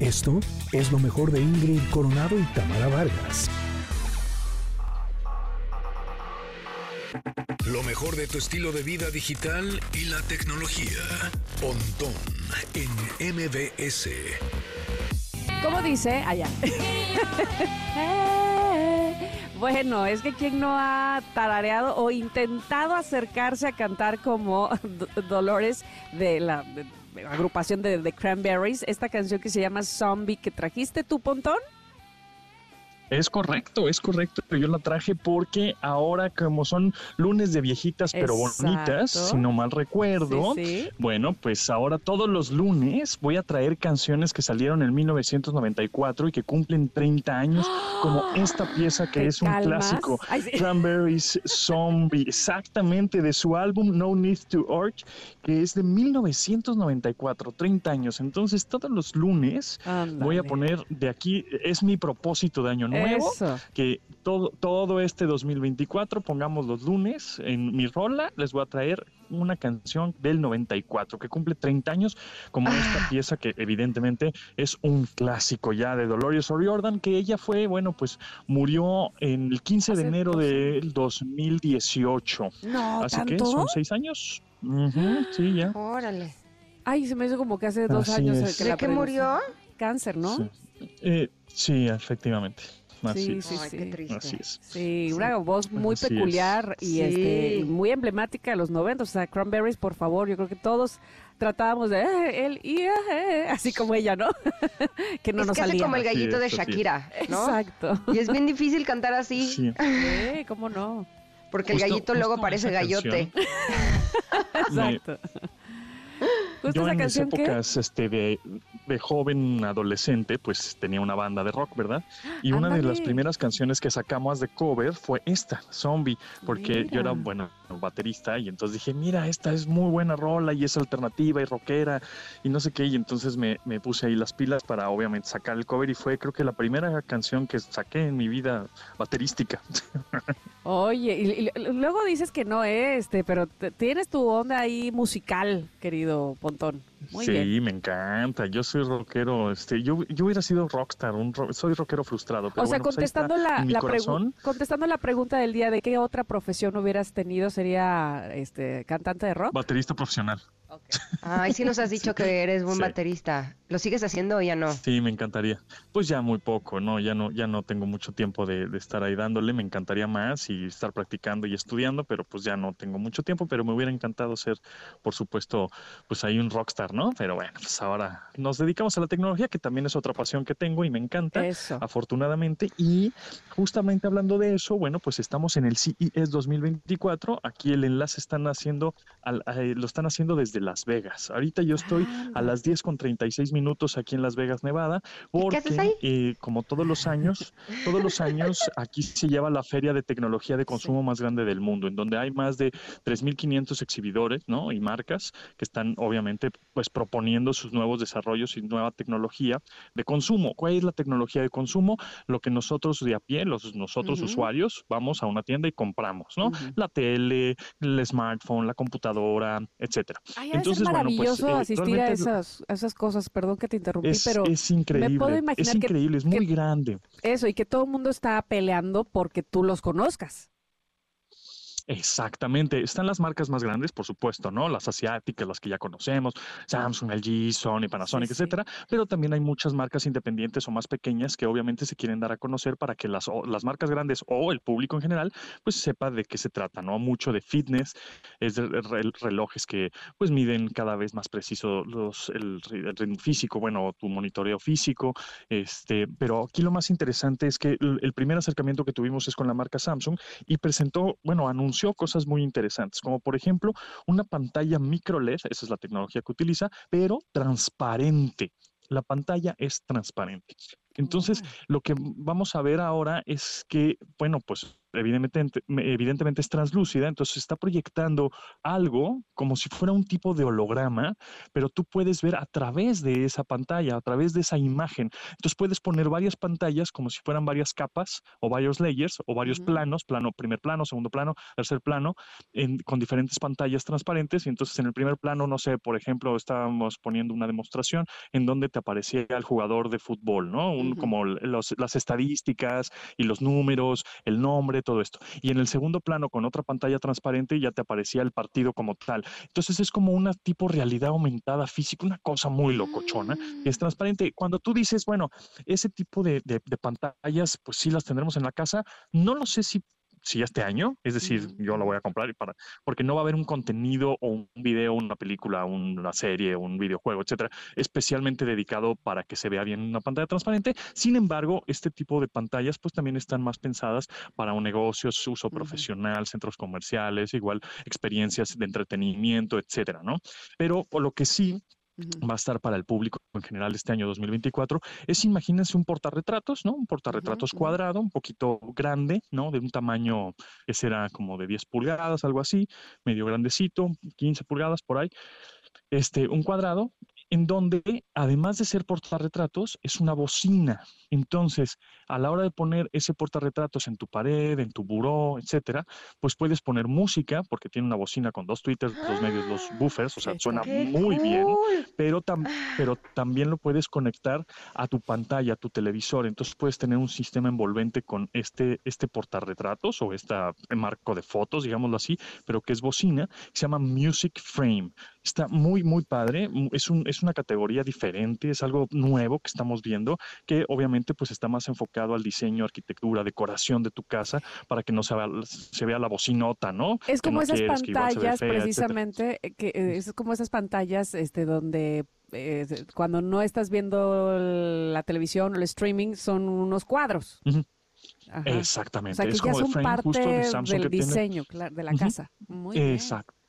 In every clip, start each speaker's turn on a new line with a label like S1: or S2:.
S1: Esto es lo mejor de Ingrid Coronado y Tamara Vargas.
S2: Lo mejor de tu estilo de vida digital y la tecnología. Pontón en MBS.
S3: ¿Cómo dice? Allá. bueno, es que quien no ha tarareado o intentado acercarse a cantar como Dolores de la agrupación de The Cranberries, esta canción que se llama Zombie que trajiste tu pontón.
S4: Es correcto, es correcto. Yo la traje porque ahora como son lunes de viejitas pero bonitas, si no mal recuerdo, bueno, pues ahora todos los lunes voy a traer canciones que salieron en 1994 y que cumplen 30 años, como esta pieza que es un clásico, Cranberries Zombie, exactamente de su álbum No Need to Urge, que es de 1994, 30 años. Entonces todos los lunes voy a poner de aquí, es mi propósito de año nuevo que todo, todo este 2024, pongamos los lunes, en mi rola les voy a traer una canción del 94 que cumple 30 años, como esta ah. pieza que evidentemente es un clásico ya de Dolores O'Riordan, que ella fue, bueno, pues murió en el 15 de enero del 2018.
S3: No,
S4: Así que son seis años. sí, ya.
S3: Órale. Ay, se me hizo como que hace dos años.
S5: Que ¿De qué murió?
S3: Cáncer, ¿no?
S4: Sí, eh, sí efectivamente
S3: sí, sí, sí. Sí, una voz muy peculiar y este, muy emblemática de los 90. O sea, Cranberries, por favor, yo creo que todos tratábamos de eh, él y eh, eh", así como ella, ¿no?
S5: que no es nos casi como el gallito de Shakira, ¿no?
S3: Exacto.
S5: Y es bien difícil cantar así.
S3: Sí, ¿cómo no?
S5: Porque el gallito luego parece gallote.
S3: Exacto.
S4: Yo en mis épocas este, de, de, joven adolescente, pues tenía una banda de rock, ¿verdad? Y una de las primeras canciones que sacamos de cover fue esta, Zombie, porque yo era, bueno, baterista y entonces dije, mira, esta es muy buena rola y es alternativa y rockera y no sé qué, y entonces me, me puse ahí las pilas para obviamente sacar el cover y fue creo que la primera canción que saqué en mi vida baterística.
S3: Oye, y, luego dices que no, ¿eh? este, pero tienes tu onda ahí musical, querido Pontón. Muy
S4: sí, me encanta. Yo soy rockero. Este, yo, yo hubiera sido rockstar, un soy rockero frustrado. Pero o sea,
S3: pues contestando, la, la contestando la pregunta del día de qué otra profesión hubieras tenido, sería este cantante de rock.
S4: Baterista profesional.
S5: Ay, sí nos has dicho que eres buen baterista. ¿Lo sigues haciendo o ya no?
S4: Sí, me encantaría. Pues ya muy poco, ¿no? Ya no, ya no tengo mucho tiempo de, estar ahí dándole. Me encantaría más y estar practicando y estudiando, pero pues ya no tengo mucho tiempo. Pero me hubiera encantado ser, por supuesto, pues ahí un rockstar, ¿no? Pero bueno, pues ahora nos dedicamos a la tecnología, que también es otra pasión que tengo y me encanta, afortunadamente. Y justamente hablando de eso, bueno, pues estamos en el CES 2024. Aquí el enlace están haciendo, eh, lo están haciendo desde Las Vegas. Ahorita yo estoy a las 10 con 36 minutos aquí en Las Vegas, Nevada, porque eh, como todos los años, todos los años aquí se lleva la feria de tecnología de consumo más grande del mundo, en donde hay más de 3.500 exhibidores, ¿no? Y marcas que están obviamente pues proponiendo sus nuevos desarrollos y nueva tecnología de consumo. ¿Cuál es la tecnología de consumo? Lo que nosotros de a pie, los nosotros usuarios, vamos a una tienda y compramos, ¿no? La tele, el smartphone, la computadora, etcétera.
S3: Entonces, es maravilloso bueno, pues, eh, asistir a esas, esas cosas. Perdón que te interrumpí, pero
S4: es increíble. Me puedo imaginar es increíble, es muy grande.
S3: Eso y que todo el mundo está peleando porque tú los conozcas.
S4: Exactamente. Están las marcas más grandes, por supuesto, ¿no? Las asiáticas, las que ya conocemos, Samsung, LG, Sony, Panasonic, etcétera. Pero también hay muchas marcas independientes o más pequeñas que obviamente se quieren dar a conocer para que las, las marcas grandes o el público en general, pues sepa de qué se trata, ¿no? Mucho de fitness, es de relojes que pues miden cada vez más preciso los, el, ritmo físico, bueno, tu monitoreo físico, este, pero aquí lo más interesante es que el, el primer acercamiento que tuvimos es con la marca Samsung y presentó, bueno, anunció cosas muy interesantes, como por ejemplo una pantalla micro LED, esa es la tecnología que utiliza, pero transparente. La pantalla es transparente. Entonces, lo que vamos a ver ahora es que, bueno, pues evidentemente, evidentemente es translúcida, entonces está proyectando algo como si fuera un tipo de holograma, pero tú puedes ver a través de esa pantalla, a través de esa imagen. Entonces puedes poner varias pantallas como si fueran varias capas o varios layers o varios planos, plano, primer plano, segundo plano, tercer plano, con diferentes pantallas transparentes. Y entonces en el primer plano, no sé, por ejemplo, estábamos poniendo una demostración en donde te aparecía el jugador de fútbol, ¿no? Como las estadísticas y los números, el nombre, todo esto. Y en el segundo plano, con otra pantalla transparente, ya te aparecía el partido como tal. Entonces es como una tipo realidad aumentada física, una cosa muy locochona, que es mm. transparente. Cuando tú dices, bueno, ese tipo de, de pantallas, pues sí las tendremos en la casa, no lo sé si si este año, es decir, yo lo voy a comprar para, porque no va a haber un contenido o un video, una película, una serie, un videojuego, etcétera, especialmente dedicado para que se vea bien una pantalla transparente. Sin embargo, este tipo de pantallas, pues también están más pensadas para un negocio, su uso profesional, centros comerciales, igual experiencias de entretenimiento, etcétera, ¿no? Pero por lo que sí va a estar para el público en general este año 2024, es imagínense un portarretratos, ¿no? Un portarretratos cuadrado, un poquito grande, ¿no? De un tamaño que será como de 10 pulgadas, algo así, medio grandecito, 15 pulgadas por ahí. Este, un cuadrado en donde, además de ser portarretratos, es una bocina. Entonces, a la hora de poner ese portarretratos en tu pared, en tu buró, etcétera, pues puedes poner música, porque tiene una bocina con dos tweeters, dos medios, dos buffers, o sea, suena muy bien, pero, pero también lo puedes conectar a tu pantalla, a tu televisor. Entonces, puedes tener un sistema envolvente con este, este portarretratos o este marco de fotos, digámoslo así, pero que es bocina, que se llama Music Frame. Está muy, muy padre. Es, un, es una categoría diferente, es algo nuevo que estamos viendo, que obviamente pues está más enfocado al diseño, arquitectura, decoración de tu casa, para que no se vea, se vea la bocinota, ¿no?
S3: Es como esas pantallas, precisamente, eh, que eh, es como esas pantallas este, donde eh, cuando no estás viendo la televisión o el streaming, son unos cuadros.
S4: Exactamente.
S3: O sea, que ya son parte del diseño de la casa. Muy.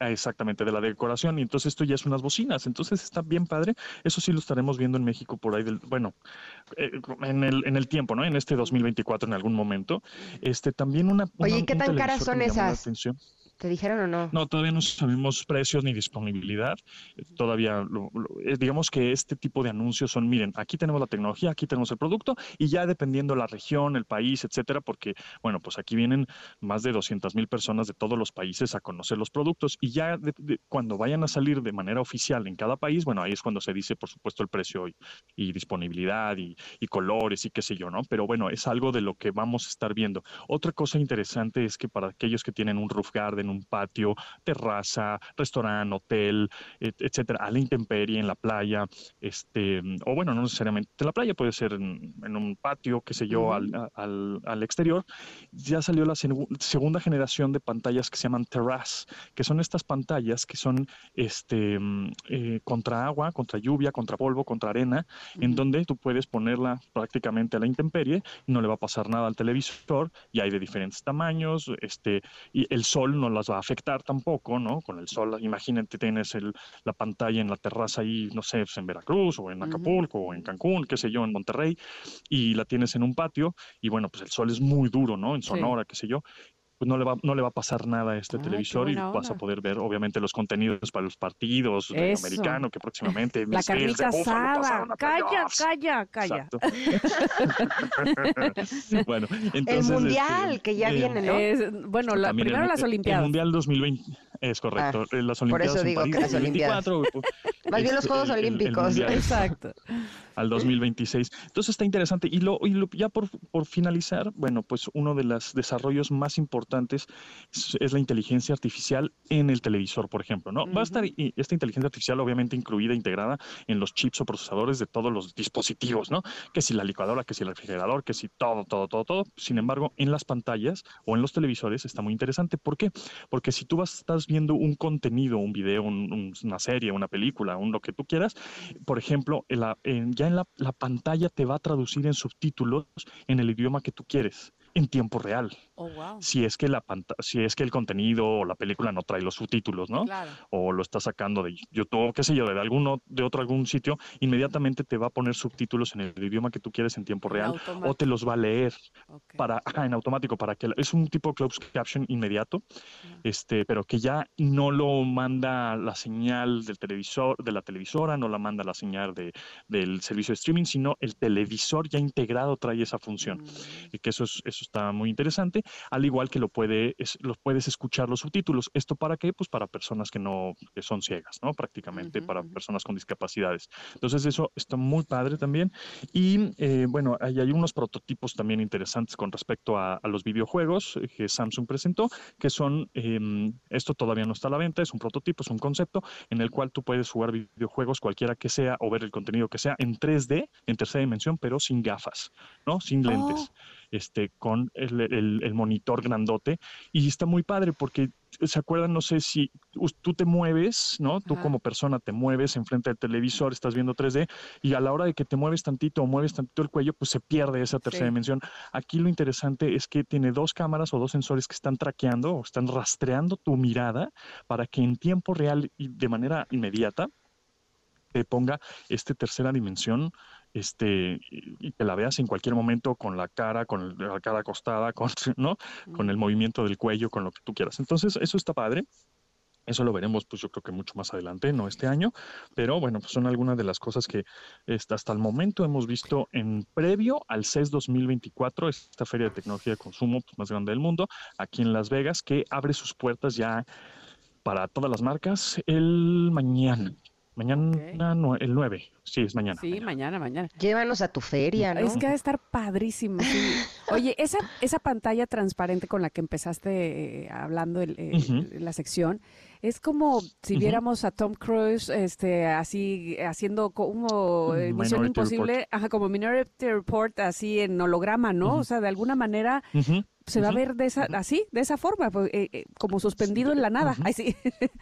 S4: Exactamente, de la decoración. Y entonces esto ya es unas bocinas. Entonces está bien padre. Eso sí lo estaremos viendo en México por ahí del, bueno, eh, en, el, en el tiempo, ¿no? En este 2024 en algún momento. Este también una.
S5: Oye, ¿qué tan caras son esas? ¿Te dijeron o no?
S4: No, todavía no sabemos precios ni disponibilidad. Todavía, eh, digamos que este tipo de anuncios son, miren, aquí tenemos la tecnología, aquí tenemos el producto y ya dependiendo la región, el país, etcétera, porque, bueno, pues aquí vienen más de 200 mil personas de todos los países a conocer los productos y ya cuando vayan a salir de manera oficial en cada país, bueno, ahí es cuando se dice, por supuesto, el precio y, disponibilidad y, y colores y qué sé yo, ¿no? Pero bueno, es algo de lo que vamos a estar viendo. Otra cosa interesante es que para aquellos que tienen un roof garden, un patio, terraza, restaurante, hotel, etcétera, a la intemperie, en la playa, este, o bueno, no necesariamente en la playa, puede ser en, un patio, qué sé yo, al, al, exterior. Ya salió la segunda generación de pantallas que se llaman Terrace, que son estas pantallas que son este, eh, contra agua, contra lluvia, contra polvo, contra arena, en donde tú puedes ponerla prácticamente a la intemperie, no le va a pasar nada al televisor, y hay de diferentes tamaños, este, y el sol no las va a afectar tampoco, ¿no? Con el sol, imagínate, tienes el, la pantalla en la terraza ahí, no sé, pues, en Veracruz o en Acapulco o en Cancún, qué sé yo, en Monterrey, y la tienes en un patio, y bueno, pues el sol es muy duro, ¿no? En Sonora, qué sé yo, pues no le va, no le va a pasar nada a este ah, televisor y vas a poder ver obviamente los contenidos para los partidos americanos que próximamente
S3: la carnita asada. Calla calla calla.
S5: Bueno entonces, el mundial este, que ya eh, viene ¿no?
S3: bueno la, primero las olimpiadas.
S4: el mundial 2020 es correcto ah, las olimpiadas por eso digo que las olimpiadas
S5: más bien los este, Juegos Olímpicos
S3: exacto
S4: al 2026 entonces está interesante y lo, y lo ya por, por finalizar bueno pues uno de los desarrollos más importantes es, la inteligencia artificial en el televisor, por ejemplo, ¿no? Va a estar esta inteligencia artificial obviamente incluida, integrada en los chips o procesadores de todos los dispositivos, ¿no? Que si la licuadora, que si el refrigerador, que si todo, todo, todo, todo. Sin embargo, en las pantallas o en los televisores está muy interesante. ¿Por qué? Porque si tú vas, estás viendo un contenido, un video, una serie, una película, un lo que tú quieras, por ejemplo, ya en la, la pantalla te va a traducir en subtítulos en el idioma que tú quieres. En tiempo real.
S3: Oh, wow.
S4: Si es que la si es que el contenido o la película no trae los subtítulos, ¿no?
S3: Claro.
S4: O lo está sacando de YouTube, qué sé yo, de alguno de otro algún sitio, inmediatamente te va a poner subtítulos en el idioma que tú quieres en tiempo real o te los va a leer para ajá, en automático para que es un tipo de closed caption inmediato este pero que ya no lo manda la señal del televisor de la televisora no la manda la señal de, del servicio de streaming sino el televisor ya integrado trae esa función
S3: Mm,
S4: y que eso es, eso está muy interesante al igual que lo puede es- los puedes escuchar los subtítulos. Esto para qué pues para personas que no que son ciegas no prácticamente para personas con discapacidades. Entonces eso está muy padre también. Y eh, bueno, hay, hay unos prototipos también interesantes con respecto a, a los videojuegos eh, que Samsung presentó, que son, em, esto todavía no está a la venta, es un prototipo, es un concepto en el cual tú puedes jugar videojuegos cualquiera que sea o ver el contenido que sea en 3D, en tercera dimensión, pero sin gafas, ¿no? Sin lentes. Este, con el, el- el monitor grandote y está muy padre porque se acuerdan, no sé si tú te mueves, ¿no? Tú como persona te mueves enfrente del televisor, estás viendo 3D y a la hora de que te mueves tantito o mueves tantito el cuello, pues se pierde esa tercera
S3: Sí.
S4: dimensión. Aquí lo interesante es que tiene dos cámaras o dos sensores que están traqueando o están rastreando tu mirada para que en tiempo real y de manera inmediata te ponga esta tercera dimensión este y que la veas en cualquier momento con la cara, con la cara acostada, con, ¿no? con el movimiento del cuello, con lo que tú quieras. Entonces, eso está padre. Eso lo veremos, pues yo creo que mucho más adelante, no este año, pero bueno, pues son algunas de las cosas que este, hasta el momento hemos visto en previo al CES 2024, esta feria de tecnología de consumo pues, más grande del mundo, aquí en Las Vegas, que abre sus puertas ya para todas las marcas el mañana. Mañana, no, el 9, sí, es mañana.
S3: Sí, mañana, mañana.
S5: Llévanos a tu feria, ¿no?
S3: Es que ha de estar padrísimo. sí. Oye, esa, esa pantalla transparente con la que empezaste eh, hablando el- eh, la sección, es como si viéramos a Tom Cruise este, así haciendo como eh, Misión Imposible, ajá, como Minority Report, así en holograma, ¿no? O sea, de alguna manera se va a ver de esa, así, de esa forma, pues, eh, eh, como suspendido en la nada. Ay, sí.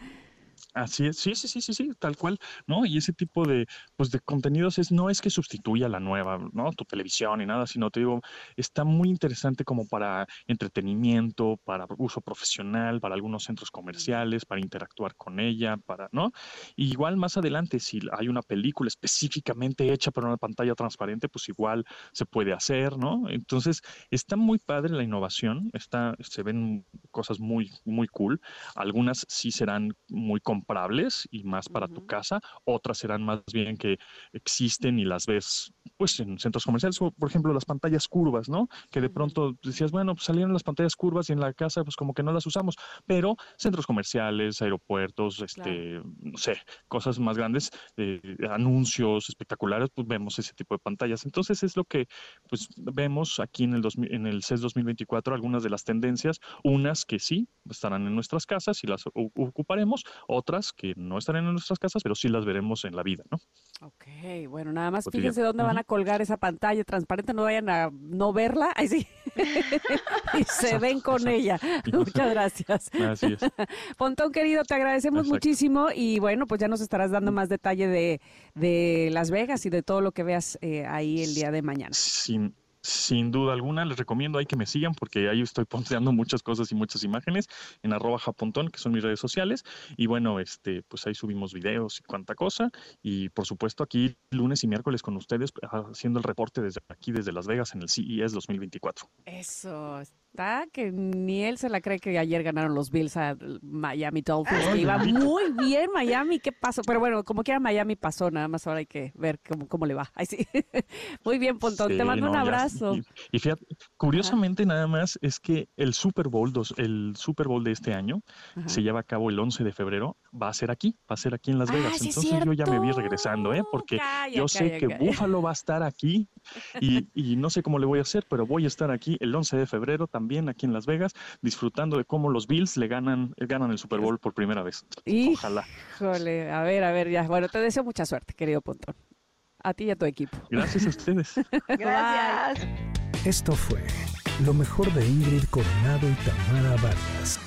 S4: Así es, sí, sí, sí, sí, sí, tal cual, ¿no? Y ese tipo de, pues, de contenidos es, no es que sustituya la nueva, ¿no? Tu televisión y nada, sino te digo, está muy interesante como para entretenimiento, para uso profesional, para algunos centros comerciales, para interactuar con ella, para, ¿no? Y igual más adelante, si hay una película específicamente hecha para una pantalla transparente, pues igual se puede hacer, ¿no? Entonces, está muy padre la innovación, está, se ven cosas muy, muy cool. Algunas sí serán muy comprables y más para tu casa, otras serán más bien que existen y las ves pues en centros comerciales, o por ejemplo las pantallas curvas, ¿no? Que de pronto decías, bueno, pues salieron las pantallas curvas y en la casa pues como que no las usamos, pero centros comerciales, aeropuertos, este, no sé, cosas más grandes, eh, anuncios espectaculares, pues vemos ese tipo de pantallas. Entonces es lo que pues vemos aquí en el, 2000 en el CES 2024, algunas de las tendencias, unas que sí estarán en nuestras casas y las ocuparemos, otras que no estarán en nuestras casas, pero sí las veremos en la vida, ¿no?
S3: Ok, bueno, nada más
S4: Cotidiano.
S3: fíjense dónde van a colgar esa pantalla transparente, no vayan a no verla, ay sí, y se ven con
S4: exacto.
S3: ella. Muchas gracias.
S4: Así es.
S3: Pontón querido, te agradecemos
S4: Exacto.
S3: muchísimo y bueno, pues ya nos estarás dando más detalle de, de Las Vegas y de todo lo que veas eh, ahí el día de mañana.
S4: Sin, sin duda alguna, les recomiendo ahí que me sigan porque ahí estoy posteando muchas cosas y muchas imágenes en arroba japontón, que son mis redes sociales. Y bueno, este, pues ahí subimos videos y cuanta cosa. Y por supuesto aquí lunes y miércoles con ustedes haciendo el reporte desde aquí, desde Las Vegas en el CES 2024.
S3: Eso, está que ni él se la cree que ayer ganaron los Bills a Miami Dolphins, que iba muy bien Miami, ¿qué pasó? Pero bueno, como quiera Miami pasó, nada más ahora hay que ver cómo, cómo le va. Ay, sí. Muy bien, Pontón, te mando un
S4: ya-
S3: abrazo.
S4: y, y fíjate, curiosamente nada más es que el Super Bowl, dos, el Super Bowl de este año
S3: Ajá.
S4: se lleva a cabo el 11 de febrero, va a ser aquí, va a ser aquí en Las
S3: Ah,
S4: Vegas.
S3: sí es
S4: Entonces yo ya me vi regresando, ¿eh? Porque
S3: Calla,
S4: yo sé
S3: calla,
S4: que
S3: calla.
S4: Búfalo va a estar aquí y, y no sé cómo le voy a hacer, pero voy a estar aquí el 11 de febrero también aquí en Las Vegas, disfrutando de cómo los Bills le ganan, ganan el Super Bowl por primera vez. Ojalá.
S3: Híjole, a ver, a ver, ya. Bueno, te deseo mucha suerte, querido Pontón. A ti y a tu equipo.
S4: Gracias a ustedes.
S5: Gracias.
S1: Esto fue lo mejor de Ingrid Coronado y Tamara Vargas.